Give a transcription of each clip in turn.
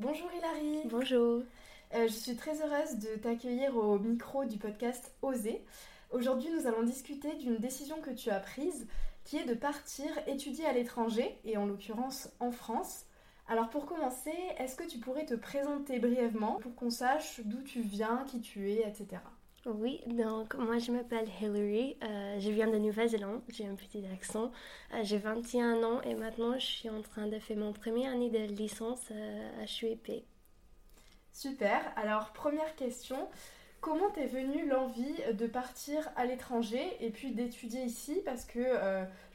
Bonjour Hilary. Bonjour. Euh, je suis très heureuse de t'accueillir au micro du podcast Oser. Aujourd'hui, nous allons discuter d'une décision que tu as prise qui est de partir étudier à l'étranger et en l'occurrence en France. Alors pour commencer, est-ce que tu pourrais te présenter brièvement pour qu'on sache d'où tu viens, qui tu es, etc. Oui, donc moi je m'appelle Hilary, euh, je viens de Nouvelle-Zélande, j'ai un petit accent, euh, j'ai 21 ans et maintenant je suis en train de faire mon premier année de licence euh, à HUEP. Super, alors première question, comment t'es venue l'envie de partir à l'étranger et puis d'étudier ici? Parce que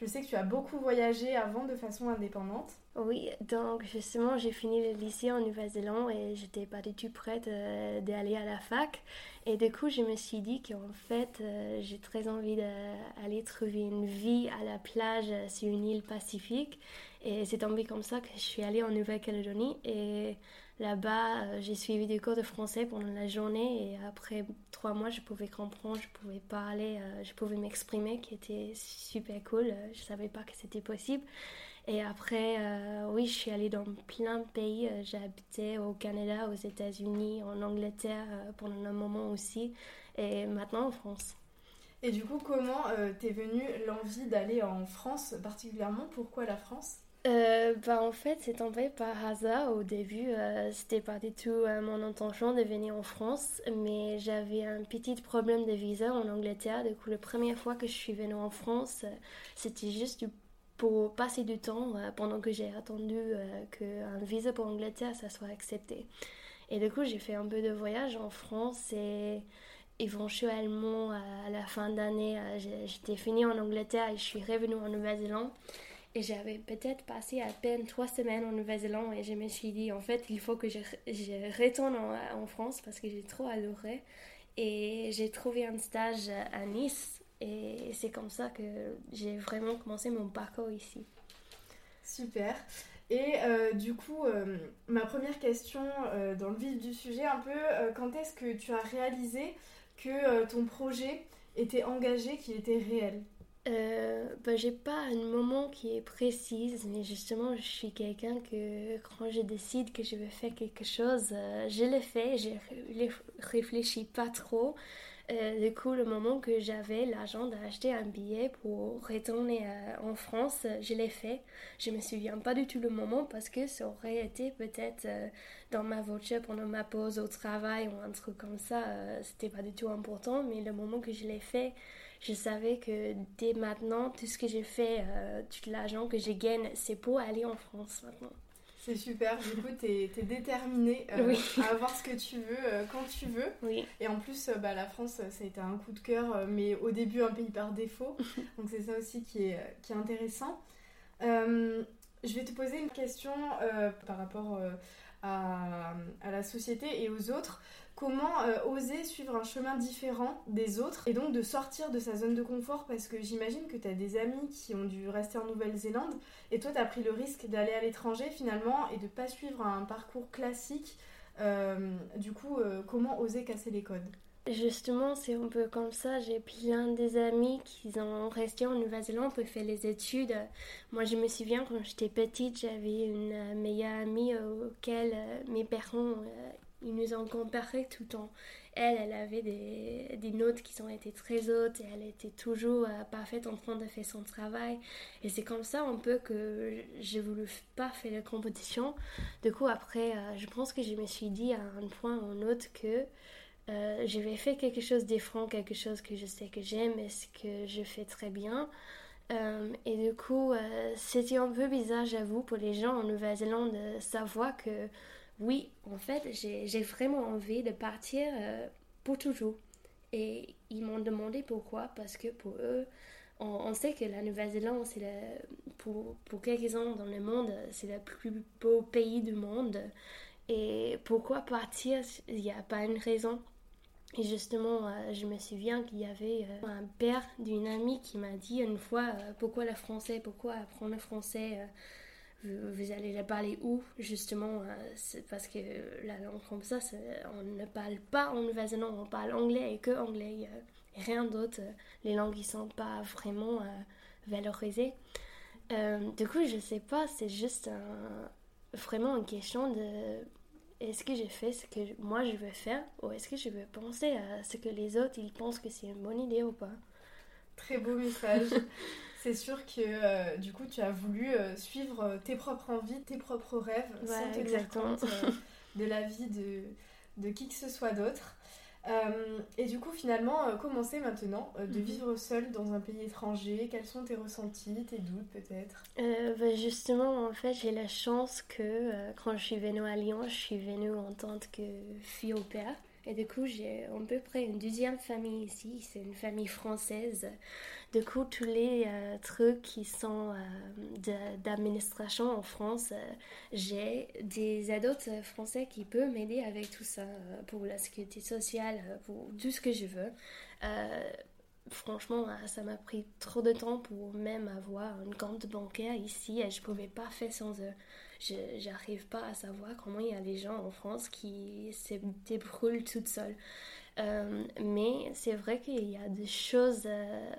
je sais que tu as beaucoup voyagé avant de façon indépendante oui, donc justement, j'ai fini le lycée en Nouvelle-Zélande et j'étais pas du tout prête d'aller à la fac. Et du coup, je me suis dit qu'en fait, euh, j'ai très envie d'aller trouver une vie à la plage euh, sur une île pacifique. Et c'est tombé comme ça que je suis allée en Nouvelle-Calédonie. Et là-bas, euh, j'ai suivi des cours de français pendant la journée. Et après trois mois, je pouvais comprendre, je pouvais parler, je pouvais m'exprimer, qui était super cool. Je savais pas que c'était possible. Et après, euh, oui, je suis allée dans plein de pays. Euh, J'habitais au Canada, aux États-Unis, en Angleterre euh, pendant un moment aussi, et maintenant en France. Et du coup, comment t'es venue l'envie d'aller en France particulièrement? Pourquoi la France? Bah, en fait, c'est tombé par hasard. Au début, c'était pas du tout mon intention de venir en France, mais j'avais un petit problème de visa en Angleterre. Du coup, la première fois que je suis venue en France, c'était juste du pour passer du temps euh, pendant que j'ai attendu euh, qu'un visa pour Angleterre ça soit accepté. Et du coup, j'ai fait un peu de voyage en France et éventuellement à la fin d'année, euh, j'étais fini en Angleterre et je suis revenue en Nouvelle-Zélande. Et j'avais peut-être passé à peine trois semaines en Nouvelle-Zélande et je me suis dit, en fait, il faut que je, je retourne en, France parce que j'ai trop adoré. Et j'ai trouvé un stage à Nice et c'est comme ça que j'ai vraiment commencé mon parcours ici. Super. Et euh, du coup, euh, ma première question euh, dans le vif du sujet, un peu, quand est-ce que tu as réalisé que ton projet était engagé, qu'il était réel? Bah, J'ai pas un moment qui est précis, mais justement, je suis quelqu'un que quand je décide que je veux faire quelque chose, je le fais, je réfléchis pas trop. Euh, du coup, le moment que j'avais l'argent d'acheter un billet pour retourner euh, en France, je l'ai fait. Je me souviens pas du tout le moment parce que ça aurait été peut-être euh, dans ma voiture pendant ma pause au travail ou un truc comme ça. C'était pas du tout important, mais le moment que je l'ai fait, je savais que dès maintenant, tout ce que j'ai fait, tout l'argent que j'ai gagné, c'est pour aller en France maintenant. C'est super, du coup, tu es, déterminée euh, à avoir ce que tu veux euh, quand tu veux. Oui. Et en plus, euh, bah, la France, ça a été un coup de cœur, mais au début, un pays par défaut. Donc, c'est ça aussi qui est, qui est intéressant. je vais te poser une question par rapport à, la société et aux autres. Comment euh, oser suivre un chemin différent des autres et donc de sortir de sa zone de confort? Parce que j'imagine que tu as des amis qui ont dû rester en Nouvelle-Zélande et toi tu as pris le risque d'aller à l'étranger finalement et de pas suivre un parcours classique. Euh, du coup, euh, comment oser casser les codes? Justement, c'est un peu comme ça. J'ai plein des amis qui ont resté en Nouvelle-Zélande pour faire les études. Moi, je me souviens quand j'étais petite, j'avais une meilleure amie auquel mes parents ils nous ont comparé tout le temps. Elle, elle avait des, des, notes qui ont été très hautes et elle était toujours euh, parfaite en train de faire son travail. Et c'est comme ça un peu que j'ai voulu pas faire la compétition. Du coup, après, euh, je pense que je me suis dit à un point ou un autre que euh, je vais faire quelque chose d'effrant, quelque chose que je sais que j'aime et ce que je fais très bien. et du coup, c'était un peu bizarre, j'avoue, pour les gens en Nouvelle-Zélande de savoir que oui, en fait, j'ai vraiment envie de partir euh, pour toujours. Et ils m'ont demandé pourquoi, parce que pour eux, on, sait que la Nouvelle-Zélande, pour, pour quelques-uns dans le monde, c'est le plus beau pays du monde. Et pourquoi partir Il n'y a pas une raison. Et justement, euh, je me souviens qu'il y avait euh, un père d'une amie qui m'a dit une fois pourquoi le français, pourquoi apprendre le français vous allez la parler où justement euh, parce que la langue comme ça on ne parle pas en Nouvelle-Zélande on parle anglais et que anglais rien d'autre. Les langues ne sont pas vraiment euh, valorisées. Euh, du coup je sais pas c'est juste vraiment une question de est-ce que j'ai fait ce que moi je veux faire ou est-ce que je veux penser à ce que les autres ils pensent que c'est une bonne idée ou pas? Très beau message. c'est sûr que euh, du coup tu as voulu euh, suivre tes propres envies, tes propres rêves sans compte euh, de la vie de, de qui que ce soit d'autre. Euh, et du coup, finalement, euh, comment c'est maintenant euh, de mhm. vivre seule dans un pays étranger Quels sont tes ressentis, tes doutes peut-être? Bah, Justement, en fait, j'ai la chance que quand je suis venue à Lyon, je suis venue en tant que fille au père. Et du coup, j'ai à peu près une deuxième famille ici. C'est une famille française. Du coup, tous les euh, trucs qui sont euh, d'administration en France, euh, j'ai des adultes français qui peuvent m'aider avec tout ça pour la sécurité sociale, pour tout ce que je veux. franchement, ça m'a pris trop de temps pour même avoir une compte bancaire ici et je pouvais pas faire sans eux je n'arrive pas à savoir comment il y a des gens en France qui se débrouillent toutes seules. Euh, mais c'est vrai qu'il y a des choses euh,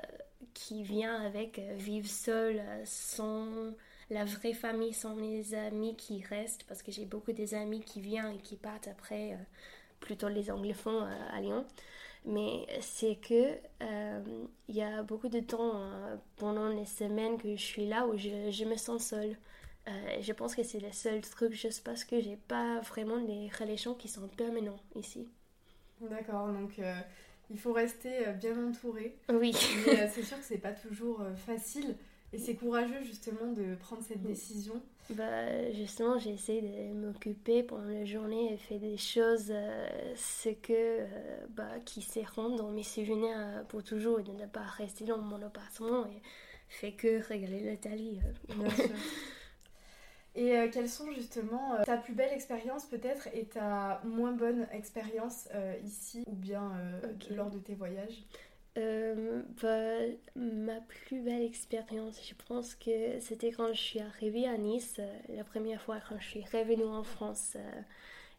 qui viennent avec euh, vivre seul sans la vraie famille, sans les amis qui restent, parce que j'ai beaucoup des amis qui viennent et qui partent après, plutôt les anglophones à Lyon. Mais c'est que il y a beaucoup de temps pendant les semaines que je suis là où je me sens seule. Euh, je pense que c'est le seul truc juste parce que j'ai pas vraiment des relations qui sont permanentes ici. D'accord, donc euh, il faut rester euh, bien entouré. Oui. Mais c'est sûr que c'est pas toujours facile et c'est courageux justement de prendre cette décision. Bah, justement, j'ai essayé de m'occuper pendant la journée et faire des choses ce que, bah, qui seront dans mes souvenirs pour toujours et de ne pas rester dans mon appartement et fait que régaler l'Italie. Bien sûr. Et euh, quelles sont justement euh, ta plus belle expérience peut-être et ta moins bonne expérience euh, ici ou bien lors de tes voyages? Bah, ma plus belle expérience, je pense que c'était quand je suis arrivée à Nice, la première fois quand je suis revenue en France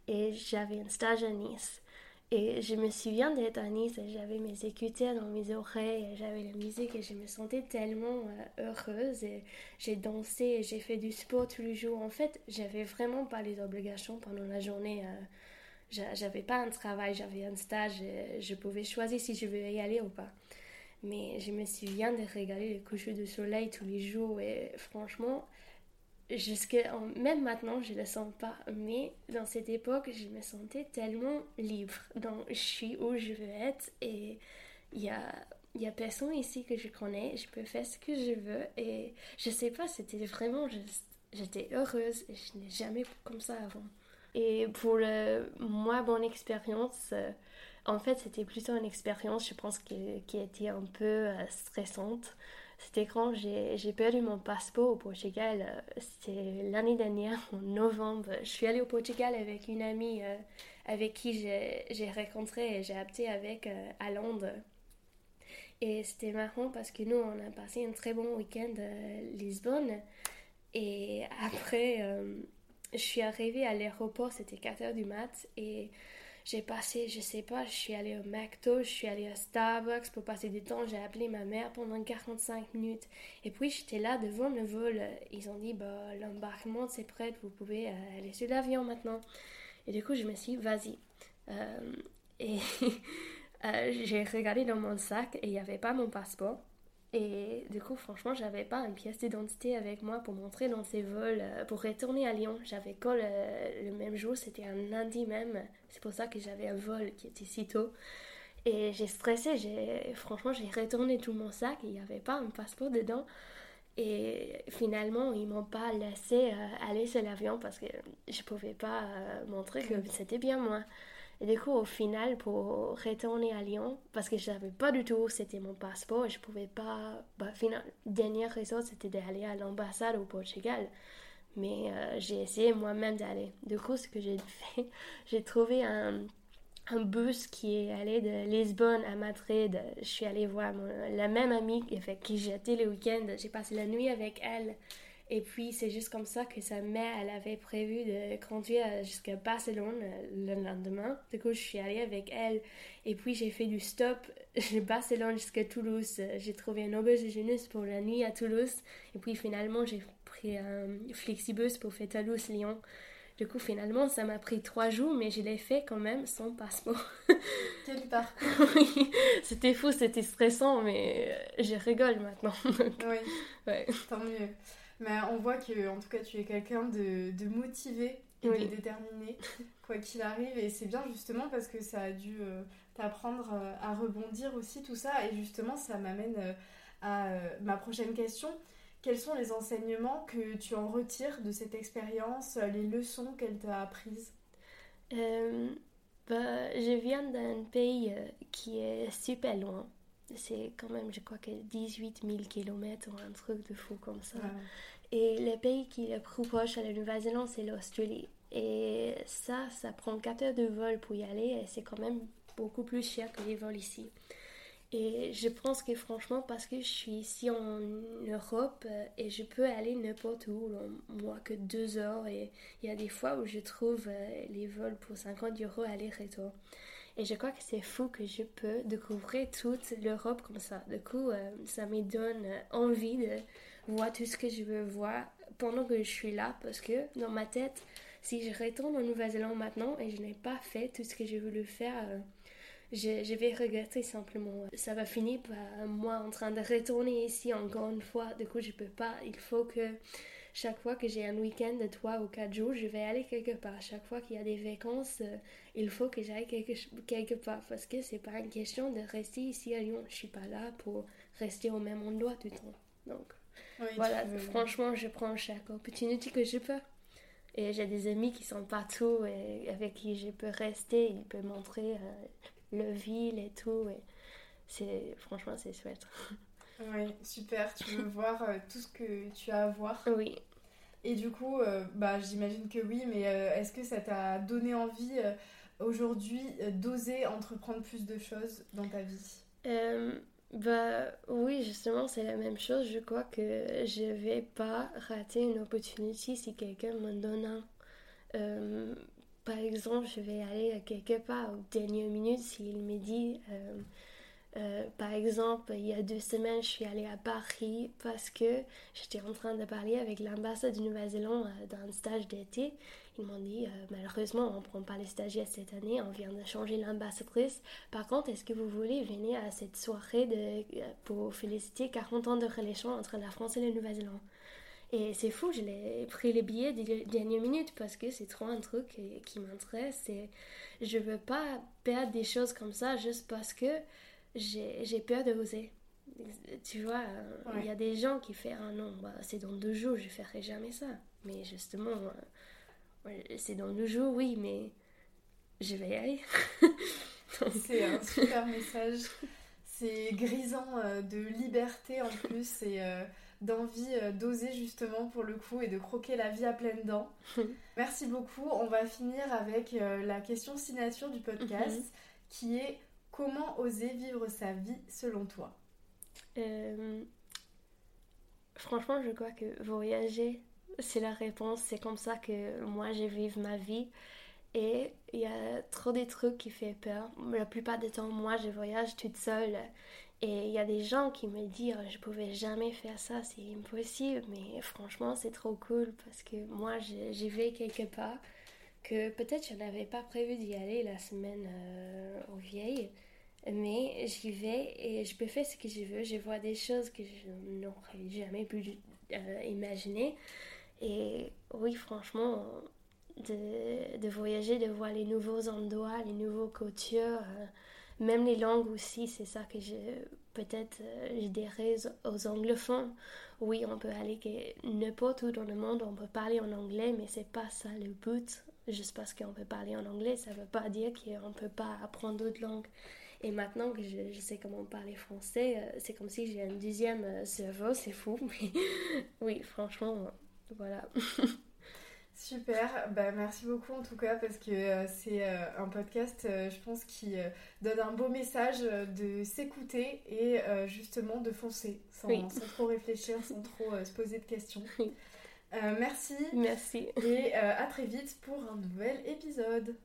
et j'avais un stage à Nice. Et je me souviens d'être à Nice, j'avais mes écouteurs dans mes oreilles, j'avais la musique et je me sentais tellement euh, heureuse. Et j'ai dansé j'ai fait du sport tous les jours. En fait, j'avais vraiment pas les obligations pendant la journée. Euh, j'avais pas un travail, j'avais un stage. Et je pouvais choisir si je voulais y aller ou pas. Mais je me souviens de regarder le coucher de soleil tous les jours et franchement, jusque même maintenant je le sens pas mais dans cette époque je me sentais tellement libre donc je suis où je veux être et il y a il y a personne ici que je connais je peux faire ce que je veux et je sais pas c'était vraiment juste j'étais heureuse et je n'ai jamais comme ça avant. Et pour le moi bonne expérience euh, en fait c'était plutôt une expérience je pense qui, qui était un peu euh, stressante c'était quand j'ai perdu mon passeport au Portugal. Euh, c'était l'année dernière, en novembre. Je suis allée au Portugal avec une amie euh, avec qui j'ai rencontré et j'ai habité avec euh, à Londres. Et c'était marrant parce que nous, on a passé un très bon week-end à Lisbonne. Et après, je suis arrivée à l'aéroport, c'était 4 h du mat. Et j'ai passé, je sais pas, je suis allée au McDo, je suis allée à Starbucks pour passer du temps. J'ai appelé ma mère pendant 45 minutes. Et puis j'étais là devant le vol. Ils ont dit, bah, l'embarquement c'est prêt, vous pouvez euh, aller sur l'avion maintenant. Et du coup, je me suis dit, vas-y. Euh, et euh, j'ai regardé dans mon sac et il n'y avait pas mon passeport. Et du coup, franchement, j'avais pas une pièce d'identité avec moi pour montrer dans ces vols. Euh, pour retourner à Lyon, j'avais call le, même jour, c'était un lundi même. C'est pour ça que j'avais un vol qui était si tôt. Et j'ai stressé, j'ai, franchement, j'ai retourné tout mon sac il n'y avait pas un passeport dedans. Et finalement, ils m'ont pas laissé euh, aller sur l'avion parce que je pouvais pas euh, montrer que c'était bien moi. Et du coup, au final, pour retourner à Lyon, parce que je savais pas du tout c'était mon passeport, je pouvais pas. Bah, final, dernier réseau, c'était d'aller à l'ambassade au Portugal. Mais euh, j'ai essayé moi-même d'aller. Du coup, ce que j'ai fait, j'ai trouvé un, un, bus qui est allé de Lisbonne à Madrid. Je suis allée voir la même amie avec qui j'étais le week-end. J'ai passé la nuit avec elle. Et puis, c'est juste comme ça que sa mère, elle avait prévu de conduire jusqu'à Barcelone le lendemain. Du coup, je suis allée avec elle. Et puis, j'ai fait du stop de Barcelone jusqu'à Toulouse. J'ai trouvé un auberge pour la nuit à Toulouse. Et puis, finalement, j'ai pris un flexibus pour faire Toulouse-Lyon. Du coup, finalement, ça m'a pris trois jours, mais je l'ai fait quand même sans passeport. Quel parcours Oui, c'était fou, c'était stressant, mais euh, je rigole maintenant. oui, ouais. tant mieux. Mais on voit que, en tout cas, tu es quelqu'un de, de motivé et de déterminé, quoi qu'il arrive. Et c'est bien justement parce que ça a dû euh, t'apprendre euh, à rebondir aussi, tout ça. Et justement, ça m'amène à ma prochaine question. Quels sont les enseignements que tu en retires de cette expérience, les leçons qu'elle t'a apprises? Euh, bah, Je viens d'un pays euh, qui est super loin. C'est quand même, je crois que 18 000 km ou un truc de fou comme ça. Et le pays qui est le plus proche à la Nouvelle-Zélande, c'est l'Australie. Et ça, ça prend 4 heures de vol pour y aller et c'est quand même beaucoup plus cher que les vols ici. Et je pense que franchement, parce que je suis ici en Europe euh, et je peux aller n'importe où, moins que deux heures, et il y a des fois où je trouve euh, les vols pour 50 euros aller-retour. Et je crois que c'est fou que je peux découvrir toute l'Europe comme ça. Du coup, euh, ça me donne envie de voir tout ce que je veux voir pendant que je suis là, parce que dans ma tête, si je retourne en Nouvelle-Zélande maintenant et je n'ai pas fait tout ce que j'ai voulu faire je, vais regretter simplement. Ça va finir par moi en train de retourner ici encore une fois. Du coup, je peux pas. Il faut que chaque fois que j'ai un week-end de 3 ou 4 jours, je vais aller quelque part. Chaque fois qu'il y a des vacances, euh, il faut que j'aille quelque, quelque part. Parce que c'est pas une question de rester ici à Lyon. Je suis pas là pour rester au même endroit tout le temps. Donc, voilà, franchement, je prends chaque opportunité que je peux. Et j'ai des amis qui sont partout et avec qui je peux rester. Ils peuvent montrer euh, le ville et tout. Et c'est, franchement, c'est chouette. Oui, super. Tu veux voir euh, tout ce que tu as à voir. Oui. Et du coup, euh, bah, j'imagine que oui, mais euh, est-ce que ça t'a donné envie aujourd'hui d'oser entreprendre plus de choses dans ta vie? Bah oui, justement, c'est la même chose. Je crois que je vais pas rater une opportunité si quelqu'un me donne un. Par exemple, je vais aller à quelque part aux dernières minutes s'il me dit, euh, euh, par exemple, il y a deux semaines, je suis allée à Paris parce que j'étais en train de parler avec l'ambassade de Nouvelle-Zélande euh, dans un stage d'été. Ils m'ont dit, malheureusement, on ne prend pas les stagiaires cette année, on vient de changer l'ambassadrice. Par contre, est-ce que vous voulez venir à cette soirée de, pour féliciter 40 ans de relation entre la France et la Nouvelle-Zélande? Et c'est fou, je l'ai pris les billets des dernières minutes parce que c'est trop un truc qui m'intéresse et je veux pas perdre des choses comme ça juste parce que j'ai peur de oser. Tu vois, il y a des gens qui font Ah non, bah, c'est dans deux jours, je ferai jamais ça. Mais justement, c'est dans deux jours, oui, mais je vais y aller. C'est un super message. C'est grisant euh, de liberté en plus. Et euh, d'envie euh, d'oser justement pour le coup et de croquer la vie à pleines dents. Merci beaucoup. On va finir avec euh, la question signature du podcast mhm. qui est comment oser vivre sa vie selon toi? Euh, Franchement, je crois que voyager, c'est la réponse. C'est comme ça que moi, je vis ma vie. Et il y a trop des trucs qui font peur. La plupart du temps, moi, je voyage toute seule. Et il y a des gens qui me disent je pouvais jamais faire ça, c'est impossible, mais franchement c'est trop cool parce que moi j'y vais quelque part que peut-être je n'avais pas prévu d'y aller la semaine euh, aux vieilles, mais j'y vais et je peux faire ce que je veux, je vois des choses que je n'aurais jamais pu euh, imaginer. Et oui, franchement, de, de, voyager, de voir les nouveaux endroits, les nouveaux cultures. Euh, même les langues aussi, c'est ça que je peut-être euh, je dirais aux anglophones. Oui, on peut aller n'importe où dans le monde, on peut parler en anglais, mais c'est pas ça le but. Juste parce qu'on peut parler en anglais, ça veut pas dire qu'on peut pas apprendre d'autres langues. Et maintenant que je, sais comment parler français, euh, c'est comme si j'ai un deuxième euh, cerveau, c'est fou, mais oui, franchement, voilà. Super, bah, merci beaucoup en tout cas parce que euh, c'est euh, un podcast, euh, je pense, qui donne un beau message de s'écouter et justement de foncer sans, sans, trop réfléchir, sans trop se poser de questions. merci. Merci. Et à très vite pour un nouvel épisode.